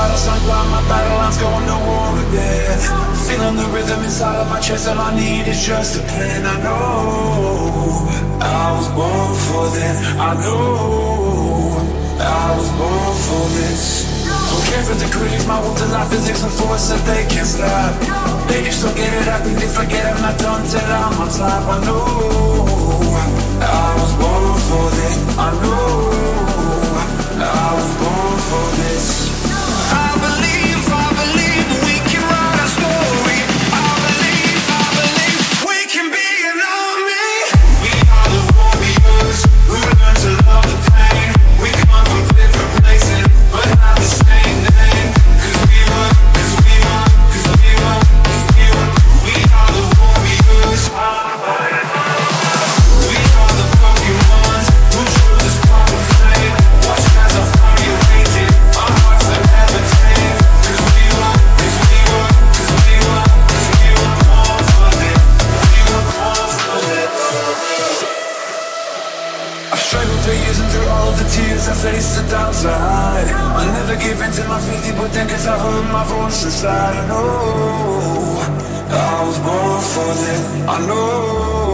my vitals sunk my battle lines going to war again. Feeling the rhythm inside of my chest, all I need is just a plan. I know I was born for this. I know I was born for this. Don't care for the critics, my will to life physics and force that they can't stop. They just don't get it, I think they forget I'm not done till I'm on top. I know I was born for this. I Struggled for years and through all the tears I faced the downside. I never give in to my 50 but then cause I heard my voice inside. I know I was born for this. I know